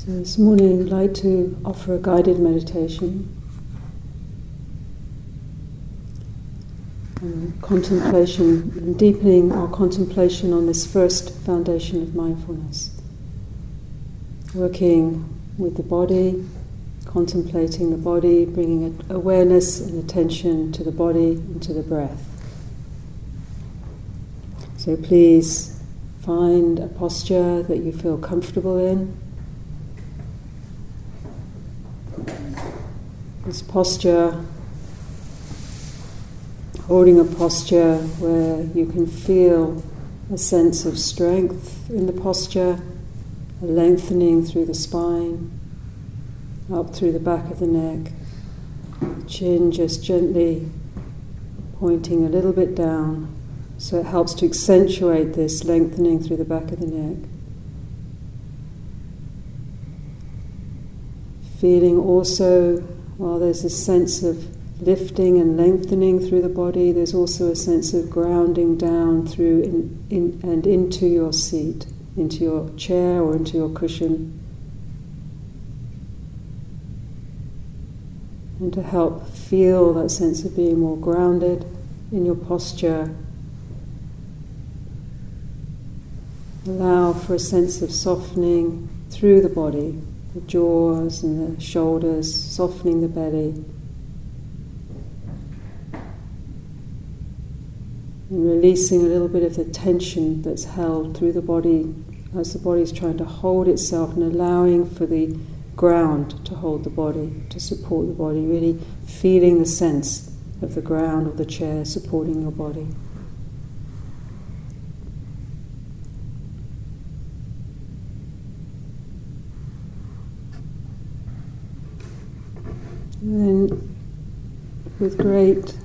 So this morning I'd like to offer a guided meditation. Um, contemplation and deepening our contemplation on this first foundation of mindfulness. Working with the body, contemplating the body, bringing awareness and attention to the body and to the breath. So please find a posture that you feel comfortable in. This posture, holding a posture where you can feel a sense of strength in the posture, a lengthening through the spine, up through the back of the neck, chin just gently pointing a little bit down, so it helps to accentuate this lengthening through the back of the neck. Feeling also while there's a sense of lifting and lengthening through the body, there's also a sense of grounding down through in, in, and into your seat, into your chair or into your cushion. And to help feel that sense of being more grounded in your posture, allow for a sense of softening through the body the jaws and the shoulders, softening the belly. And releasing a little bit of the tension that's held through the body as the body is trying to hold itself and allowing for the ground to hold the body, to support the body, really feeling the sense of the ground of the chair supporting your body. And then, with great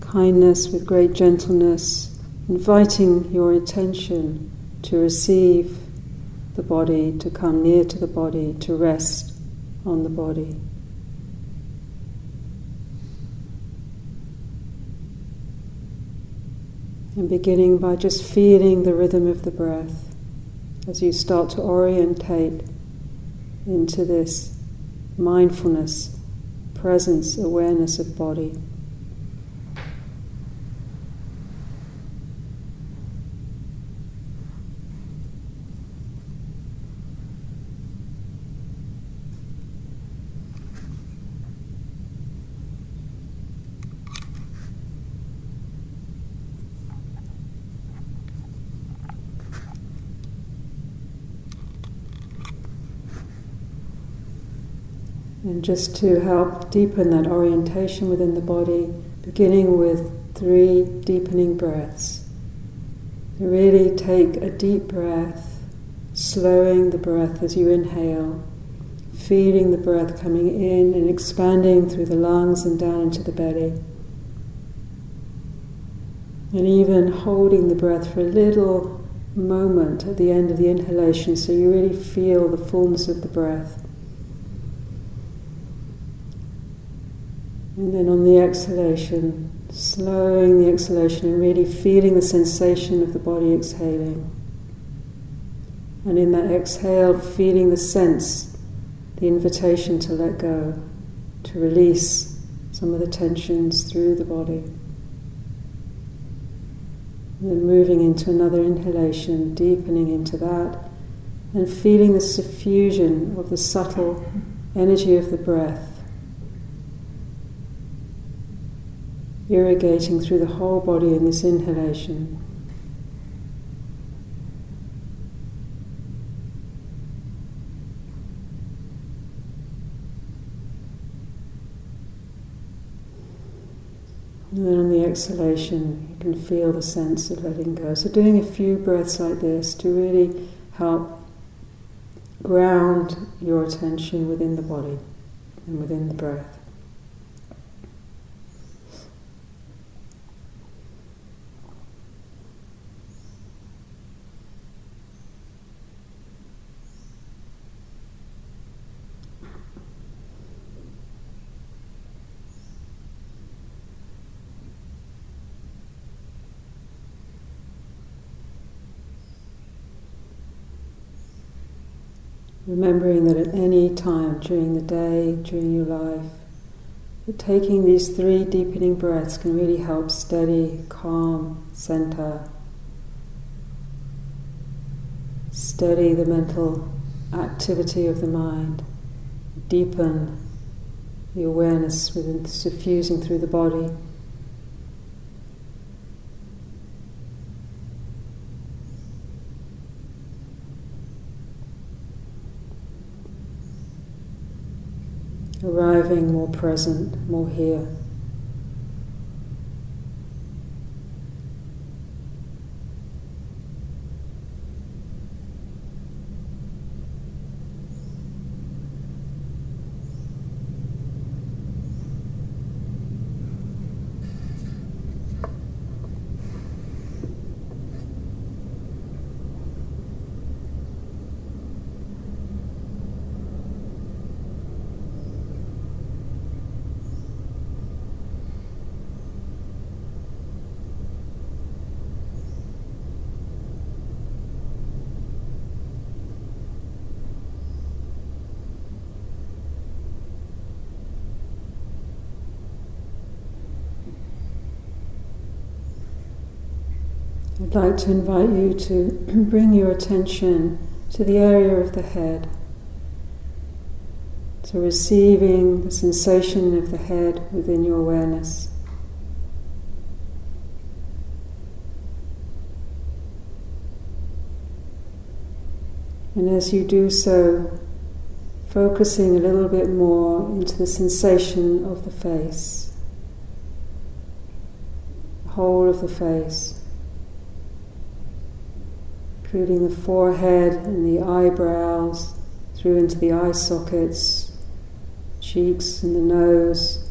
kindness, with great gentleness, inviting your attention to receive the body, to come near to the body, to rest on the body. And beginning by just feeling the rhythm of the breath as you start to orientate into this mindfulness, presence, awareness of body. And just to help deepen that orientation within the body, beginning with three deepening breaths. Really take a deep breath, slowing the breath as you inhale, feeling the breath coming in and expanding through the lungs and down into the belly. And even holding the breath for a little moment at the end of the inhalation so you really feel the fullness of the breath. And then on the exhalation, slowing the exhalation and really feeling the sensation of the body exhaling. And in that exhale, feeling the sense, the invitation to let go, to release some of the tensions through the body. And then moving into another inhalation, deepening into that, and feeling the suffusion of the subtle energy of the breath irrigating through the whole body in this inhalation. And then on the exhalation, you can feel the sense of letting go. So, doing a few breaths like this to really help ground your attention within the body and within the breath. Remembering that at any time during the day, during your life, that taking these three deepening breaths can really help steady, calm, center, steady the mental activity of the mind, deepen the awareness within suffusing through the body. Arriving more present, more here. I'd like to invite you to bring your attention to the area of the head. So, receiving the sensation of the head within your awareness. And as you do so, focusing a little bit more into the sensation of the face, the whole of the face including the forehead and the eyebrows, through into the eye sockets, cheeks and the nose,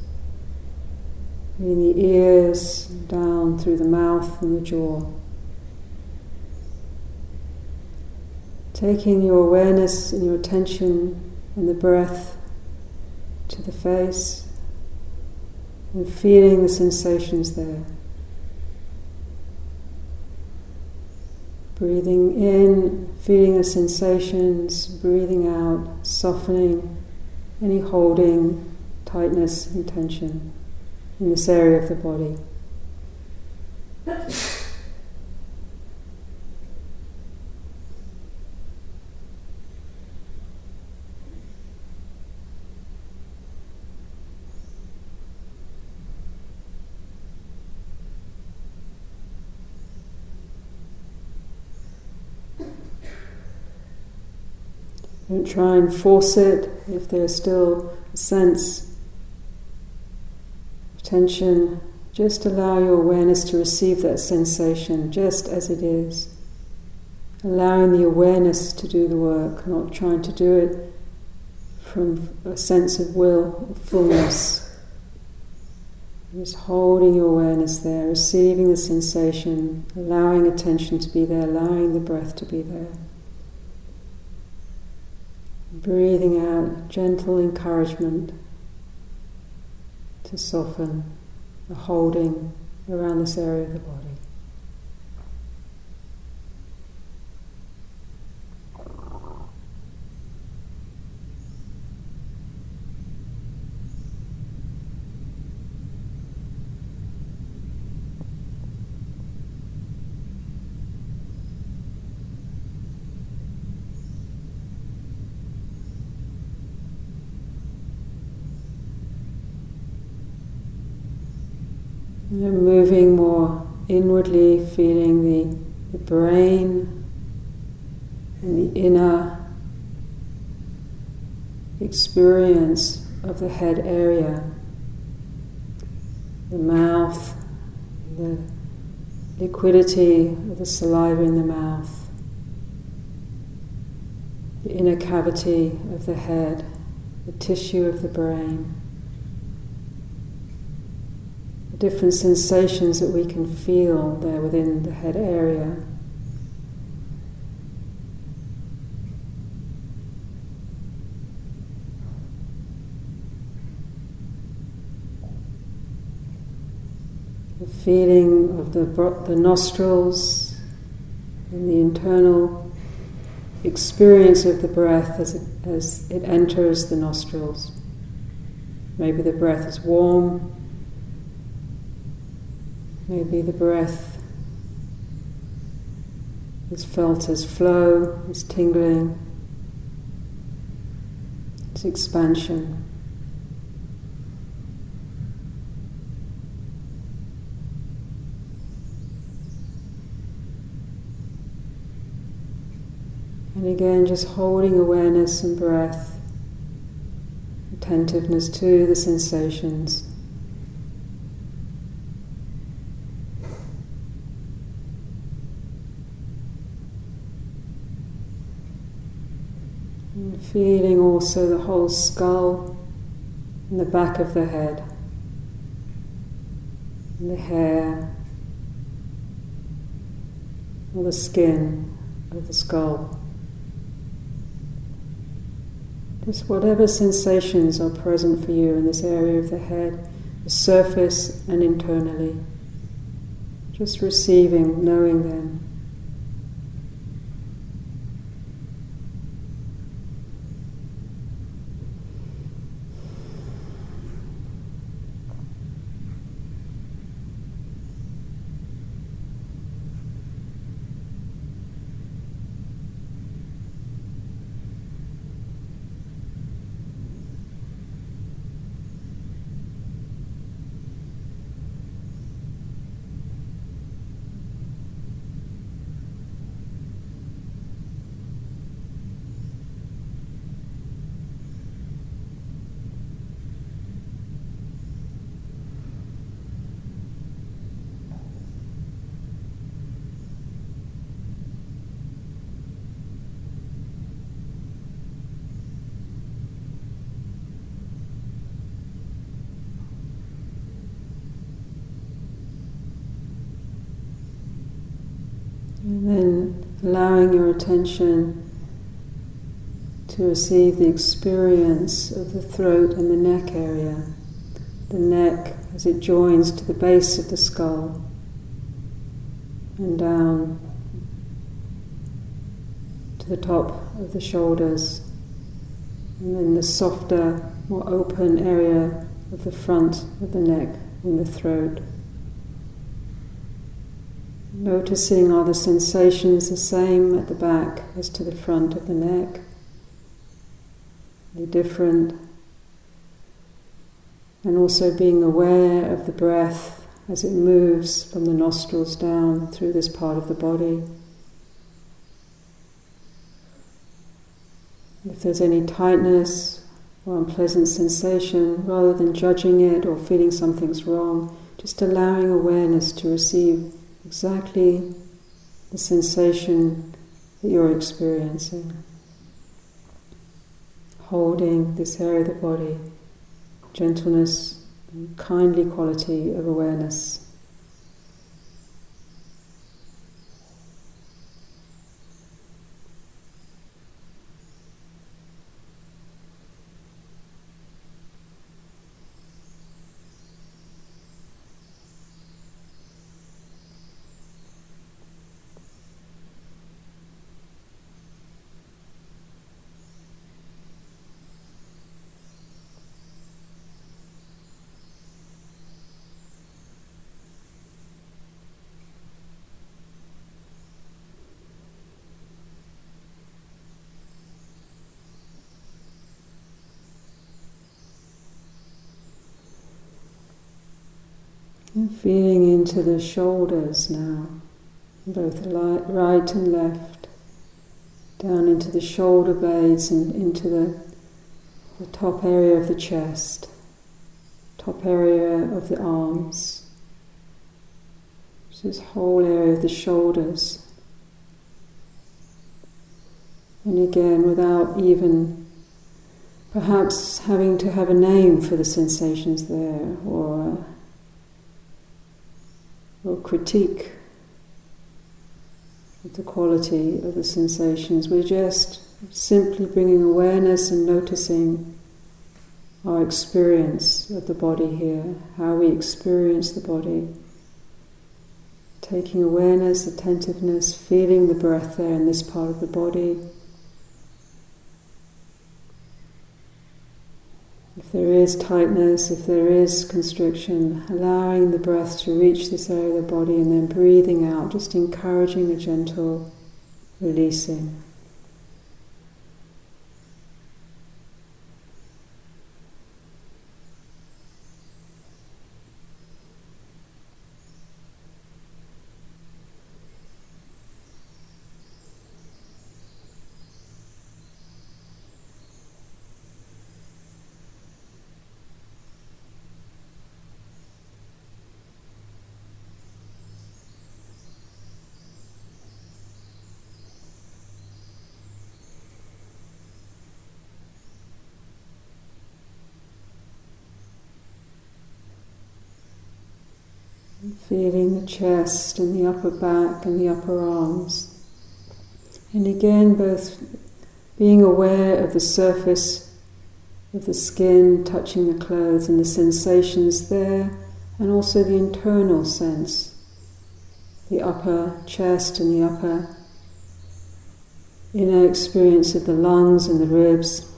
in the ears, down through the mouth and the jaw. Taking your awareness and your attention and the breath to the face and feeling the sensations there. Breathing in, feeling the sensations, breathing out, softening any holding, tightness, and tension in this area of the body. Don't try and force it if there's still a sense of tension. Just allow your awareness to receive that sensation just as it is. Allowing the awareness to do the work, not trying to do it from a sense of will, of fullness. Just holding your awareness there, receiving the sensation, allowing attention to be there, allowing the breath to be there. Breathing out gentle encouragement to soften the holding around this area of the body. Moving more inwardly, feeling the, the brain and the inner experience of the head area, the mouth, the liquidity of the saliva in the mouth, the inner cavity of the head, the tissue of the brain. Different sensations that we can feel there within the head area. The feeling of the, the nostrils and the internal experience of the breath as it, as it enters the nostrils. Maybe the breath is warm, maybe the breath is felt as flow, as tingling, as expansion. And again, just holding awareness and breath, attentiveness to the sensations. Feeling also the whole skull and the back of the head, and the hair, or the skin of the skull. Just whatever sensations are present for you in this area of the head, the surface and internally. Just receiving, knowing them. And then allowing your attention to receive the experience of the throat and the neck area. The neck as it joins to the base of the skull and down to the top of the shoulders. And then the softer, more open area of the front of the neck and the throat. Noticing are the sensations the same at the back as to the front of the neck? Are different? And also being aware of the breath as it moves from the nostrils down through this part of the body. If there's any tightness or unpleasant sensation, rather than judging it or feeling something's wrong, just allowing awareness to receive exactly the sensation that you're experiencing. Holding this area of the body, gentleness, kindly quality of awareness. And feeling into the shoulders now, both right and left, down into the shoulder blades and into the, the top area of the chest, top area of the arms. So this whole area of the shoulders. And again, without even perhaps having to have a name for the sensations there or or critique of the quality of the sensations. We're just simply bringing awareness and noticing our experience of the body here, how we experience the body. Taking awareness, attentiveness, feeling the breath there in this part of the body, If there is tightness, if there is constriction, allowing the breath to reach this area of the body and then breathing out, just encouraging a gentle releasing. Feeling the chest and the upper back and the upper arms. And again, both being aware of the surface of the skin touching the clothes and the sensations there, and also the internal sense, the upper chest and the upper inner experience of the lungs and the ribs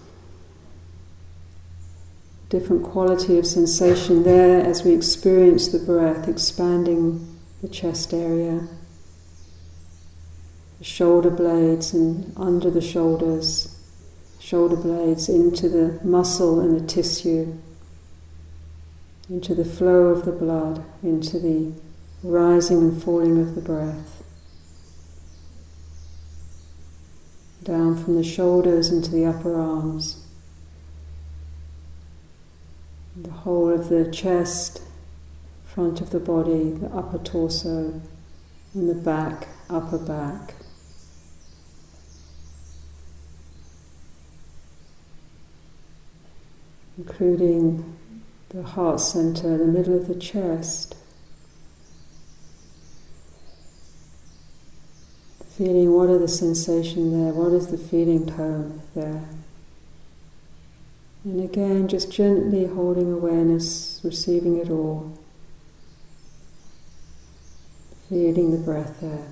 different quality of sensation there as we experience the breath expanding the chest area, the shoulder blades and under the shoulders, shoulder blades into the muscle and the tissue, into the flow of the blood, into the rising and falling of the breath. Down from the shoulders into the upper arms. The whole of the chest, front of the body, the upper torso, and the back, upper back. Including the heart center, the middle of the chest. Feeling what are the sensation there, what is the feeling tone there. And again, just gently holding awareness, receiving it all, feeling the breath there.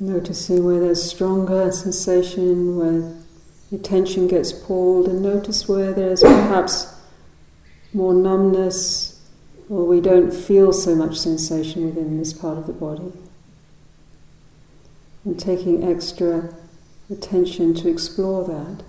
Noticing where there's stronger sensation, where the attention gets pulled, and notice where there's perhaps more numbness or we don't feel so much sensation within this part of the body. And taking extra attention to explore that.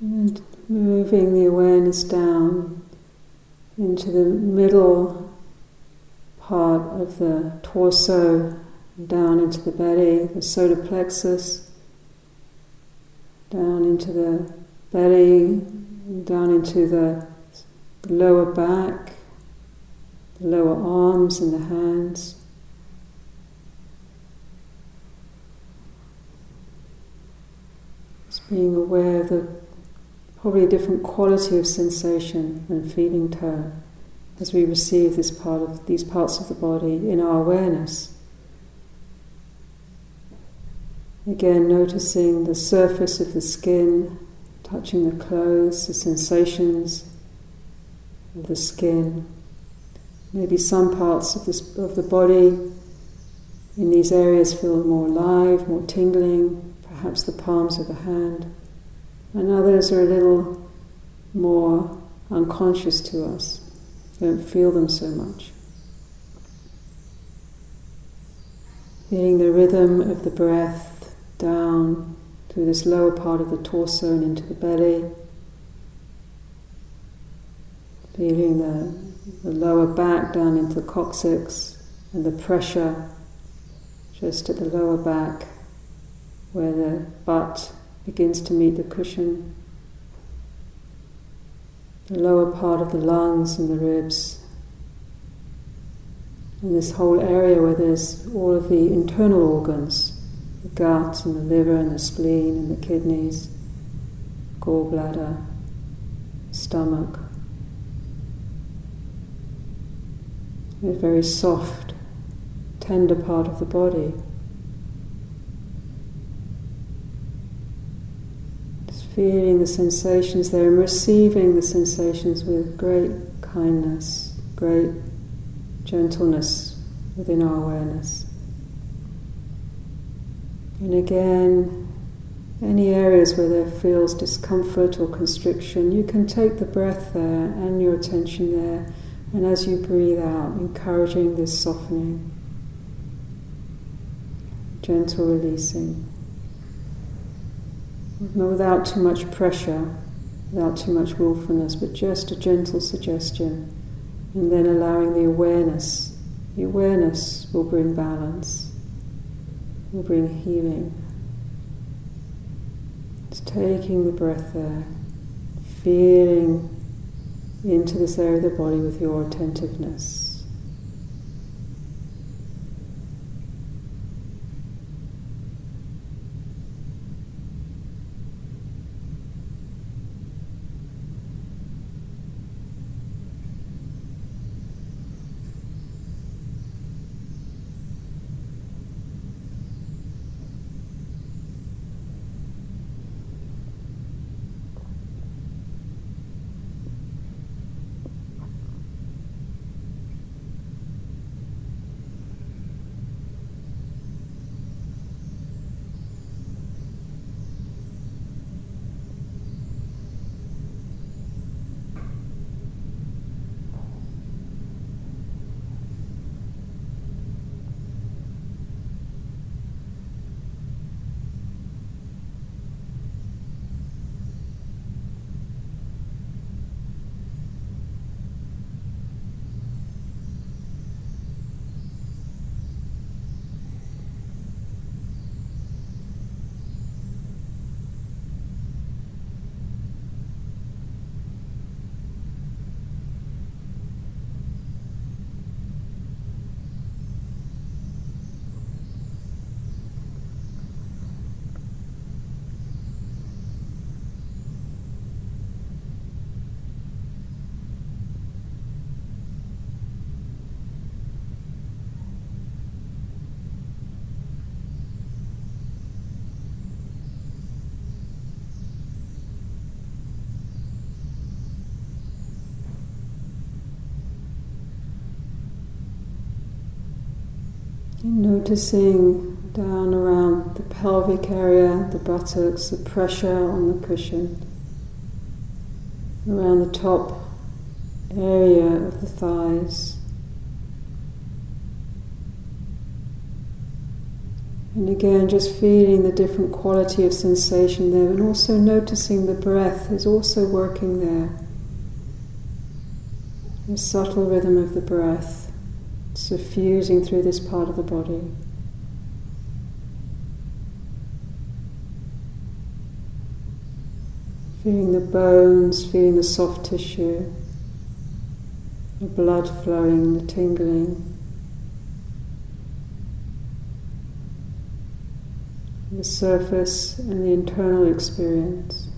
And moving the awareness down into the middle part of the torso, down into the belly, the solar plexus, down into the belly, down into the lower back, the lower arms and the hands. Just being aware of the probably a different quality of sensation and feeling tone as we receive this part of these parts of the body in our awareness. Again, noticing the surface of the skin, touching the clothes, the sensations of the skin. Maybe some parts of, this, of the body in these areas feel more alive, more tingling, perhaps the palms of the hand, and others are a little more unconscious to us, don't feel them so much. Feeling the rhythm of the breath down through this lower part of the torso and into the belly. Feeling the, the lower back down into the coccyx and the pressure just at the lower back where the butt begins to meet the cushion. The lower part of the lungs and the ribs. And this whole area where there's all of the internal organs the gut and the liver and the spleen and the kidneys, gallbladder, stomach. A very soft, tender part of the body. Just feeling the sensations there and receiving the sensations with great kindness, great gentleness within our awareness. And again, any areas where there feels discomfort or constriction, you can take the breath there and your attention there, and as you breathe out, encouraging this softening, gentle releasing, Mm-hmm. without too much pressure, without too much willfulness, but just a gentle suggestion, and then allowing the awareness. The awareness will bring balance will bring healing. Just taking the breath there, feeling into this area of the body with your attentiveness. Noticing down around the pelvic area, the buttocks, the pressure on the cushion, around the top area of the thighs. And again, just feeling the different quality of sensation there, and also noticing the breath is also working there. The subtle rhythm of the breath suffusing through this part of the body. Feeling the bones, feeling the soft tissue, the blood flowing, the tingling. The surface and the internal experience.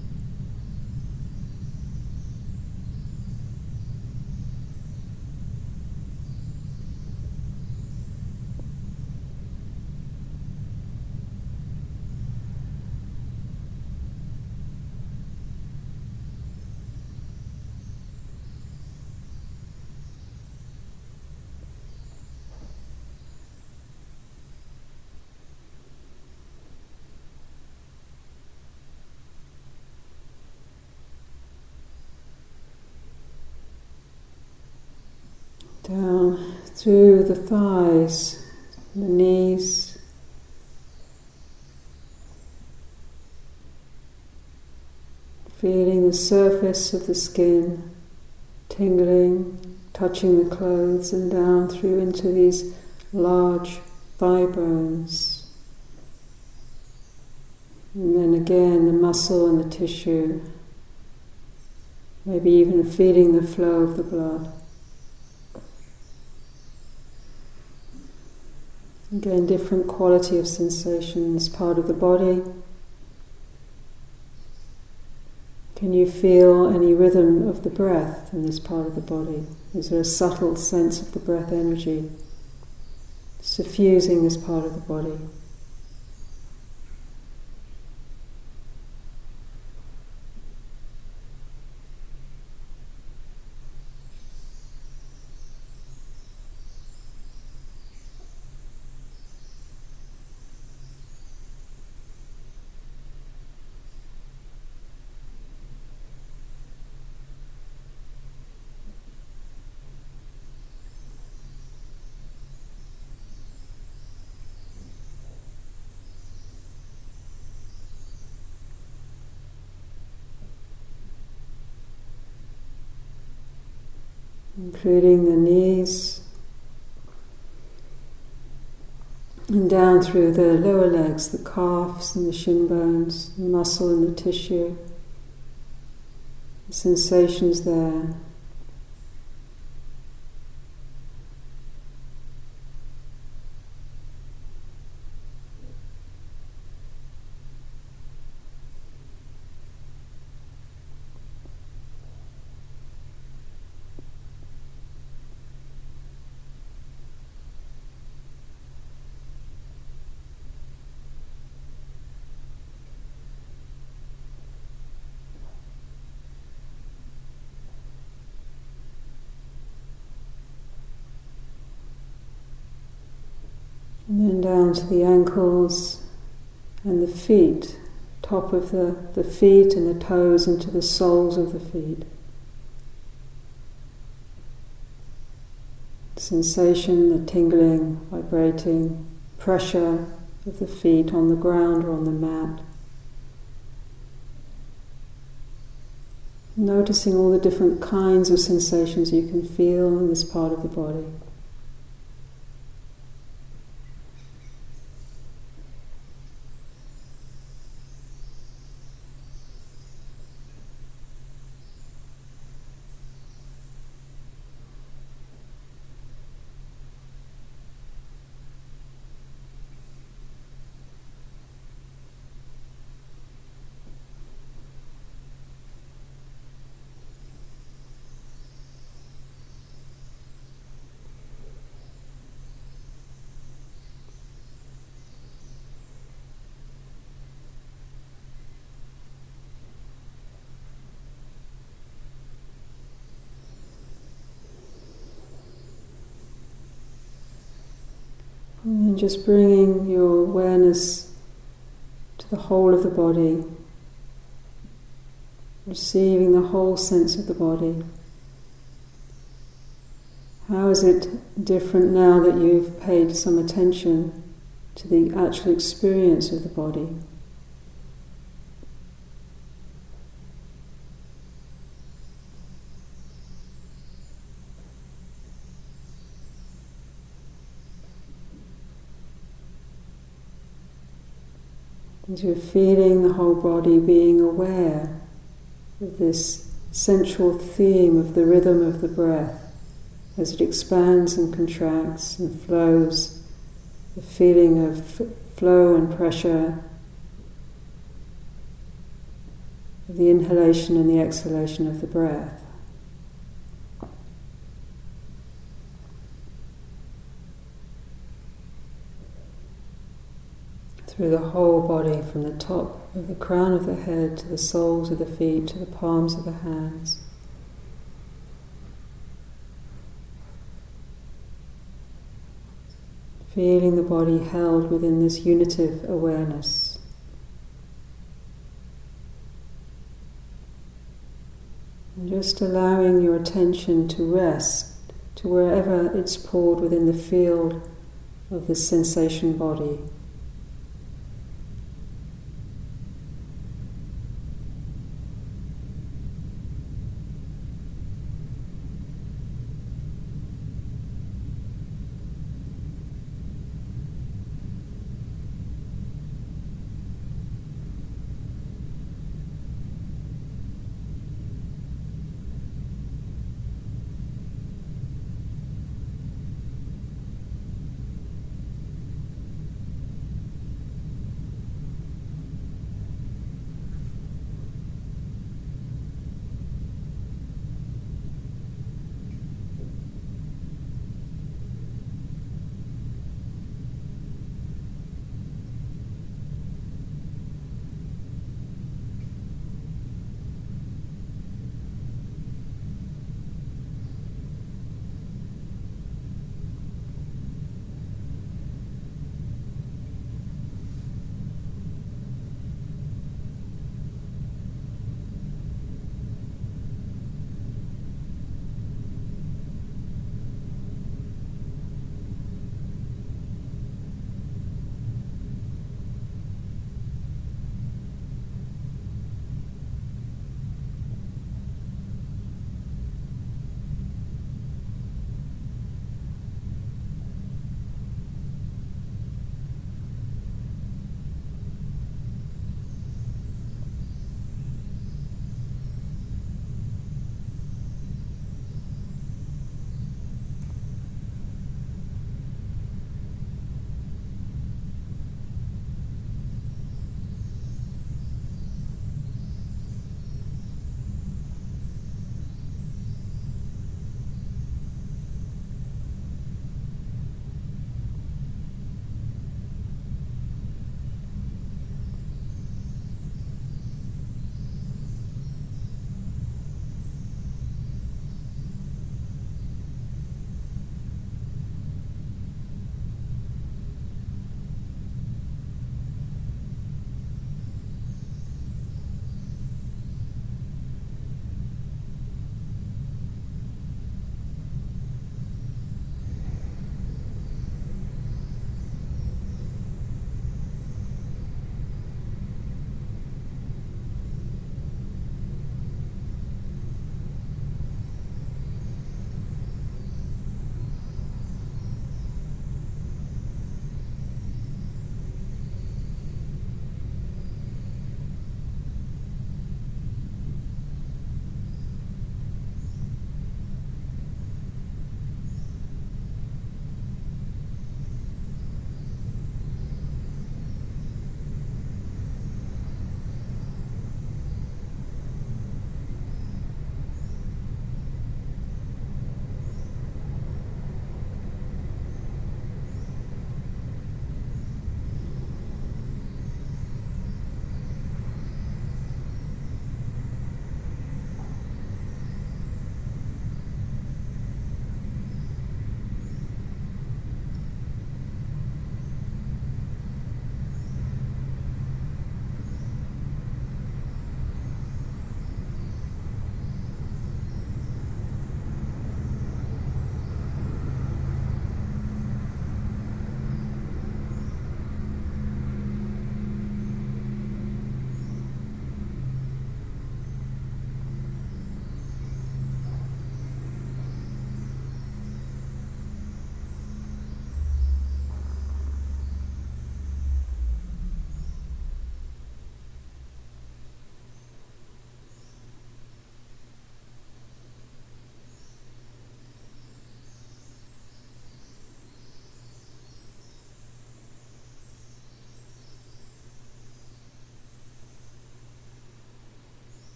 Through the thighs, the knees. Feeling the surface of the skin tingling, touching the clothes and down through into these large thigh bones. And then again the muscle and the tissue, maybe even feeling the flow of the blood. Again, different quality of sensations, part of the body. Can you feel any rhythm of the breath in this part of the body? Is there a subtle sense of the breath energy suffusing this part of the body? Including the knees and down through the lower legs, the calves and the shin bones, the muscle and the tissue, the sensations there. And then down to the ankles and the feet, top of the, the feet and the toes into the soles of the feet. Sensation, the tingling, vibrating, pressure of the feet on the ground or on the mat. Noticing all the different kinds of sensations you can feel in this part of the body. And just bringing your awareness to the whole of the body, receiving the whole sense of the body. How is it different now that you've paid some attention to the actual experience of the body? You're feeling the whole body, being aware of this central theme of the rhythm of the breath as it expands and contracts and flows, the feeling of flow and pressure, the inhalation and the exhalation of the breath. Through the whole body, from the top of the crown of the head to the soles of the feet to the palms of the hands. Feeling the body held within this unitive awareness. Just allowing your attention to rest, to wherever it's poured within the field of the sensation body.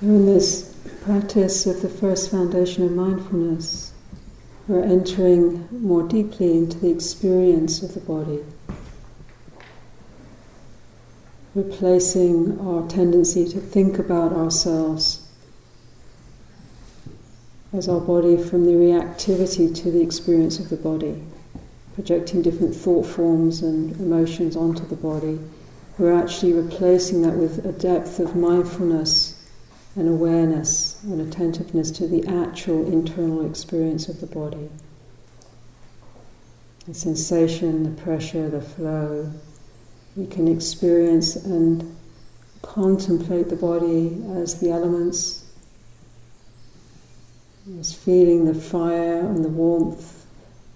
So, in this practice of the first foundation of mindfulness, we're entering more deeply into the experience of the body, replacing our tendency to think about ourselves as our body from the reactivity to the experience of the body, projecting different thought forms and emotions onto the body. We're actually replacing that with a depth of mindfulness and awareness and attentiveness to the actual internal experience of the body. The sensation, the pressure, the flow. We can experience and contemplate the body as the elements, as feeling the fire and the warmth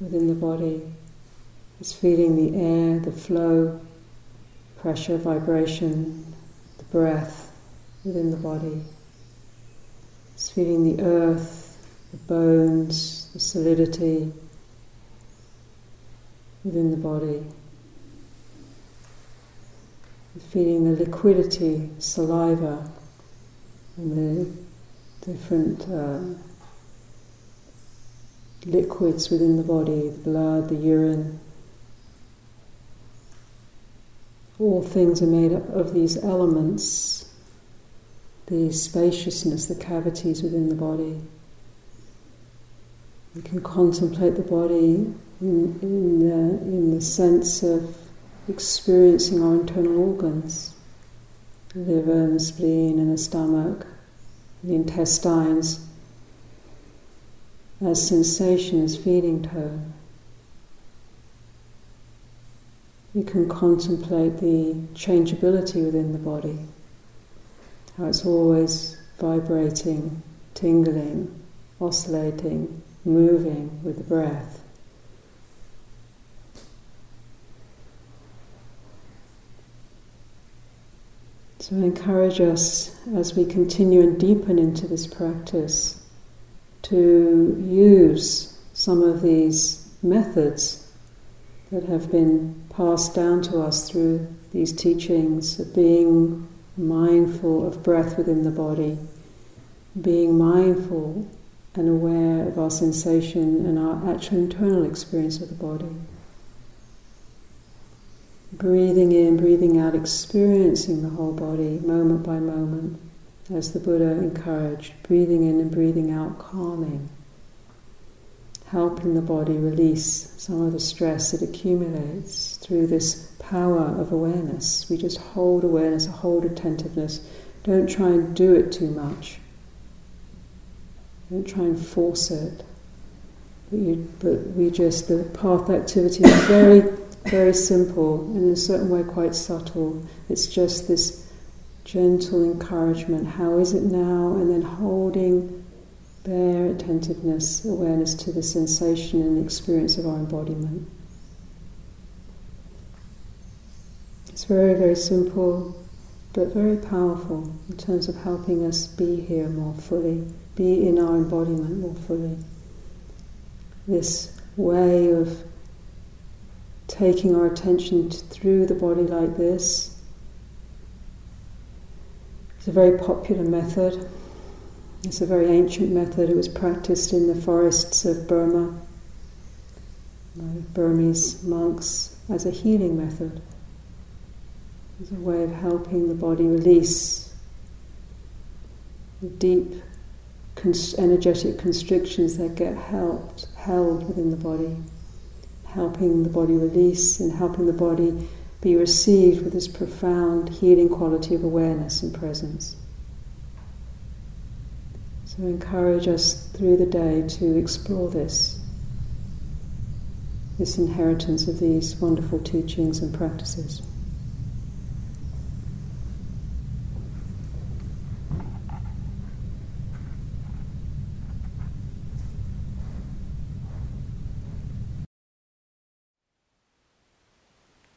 within the body, as feeling the air, the flow, pressure, vibration, the breath within the body. It's feeling the earth, the bones, the solidity within the body. Feeling the liquidity, saliva, and the different uh, liquids within the body, the blood, the urine. All things are made up of these elements the spaciousness, the cavities within the body. We can contemplate the body in, in, the, in the sense of experiencing our internal organs the liver and the spleen and the stomach, the intestines, as sensation, as feeling tone. We can contemplate the changeability within the body how it's always vibrating, tingling, oscillating, moving with the breath. So I encourage us as we continue and deepen into this practice to use some of these methods that have been passed down to us through these teachings of being mindful of breath within the body, being mindful and aware of our sensation and our actual internal experience of the body. Breathing in, breathing out, experiencing the whole body moment by moment, as the Buddha encouraged, breathing in and breathing out, calming, helping the body release some of the stress it accumulates through this power of awareness. We just hold awareness, hold attentiveness. Don't try and do it too much. Don't try and force it. But, we just, the path activity is very, very simple and in a certain way quite subtle. It's just this gentle encouragement. How is it now? And then holding bare attentiveness, awareness to the sensation and the experience of our embodiment. It's very, very simple, but very powerful in terms of helping us be here more fully, be in our embodiment more fully. This way of taking our attention through the body like this is a very popular method. It's a very ancient method. It was practiced in the forests of Burma by Burmese monks as a healing method as a way of helping the body release the deep energetic constrictions that get helped, held within the body, helping the body release and helping the body be received with this profound healing quality of awareness and presence. So, encourage us through the day to explore this, this inheritance of these wonderful teachings and practices.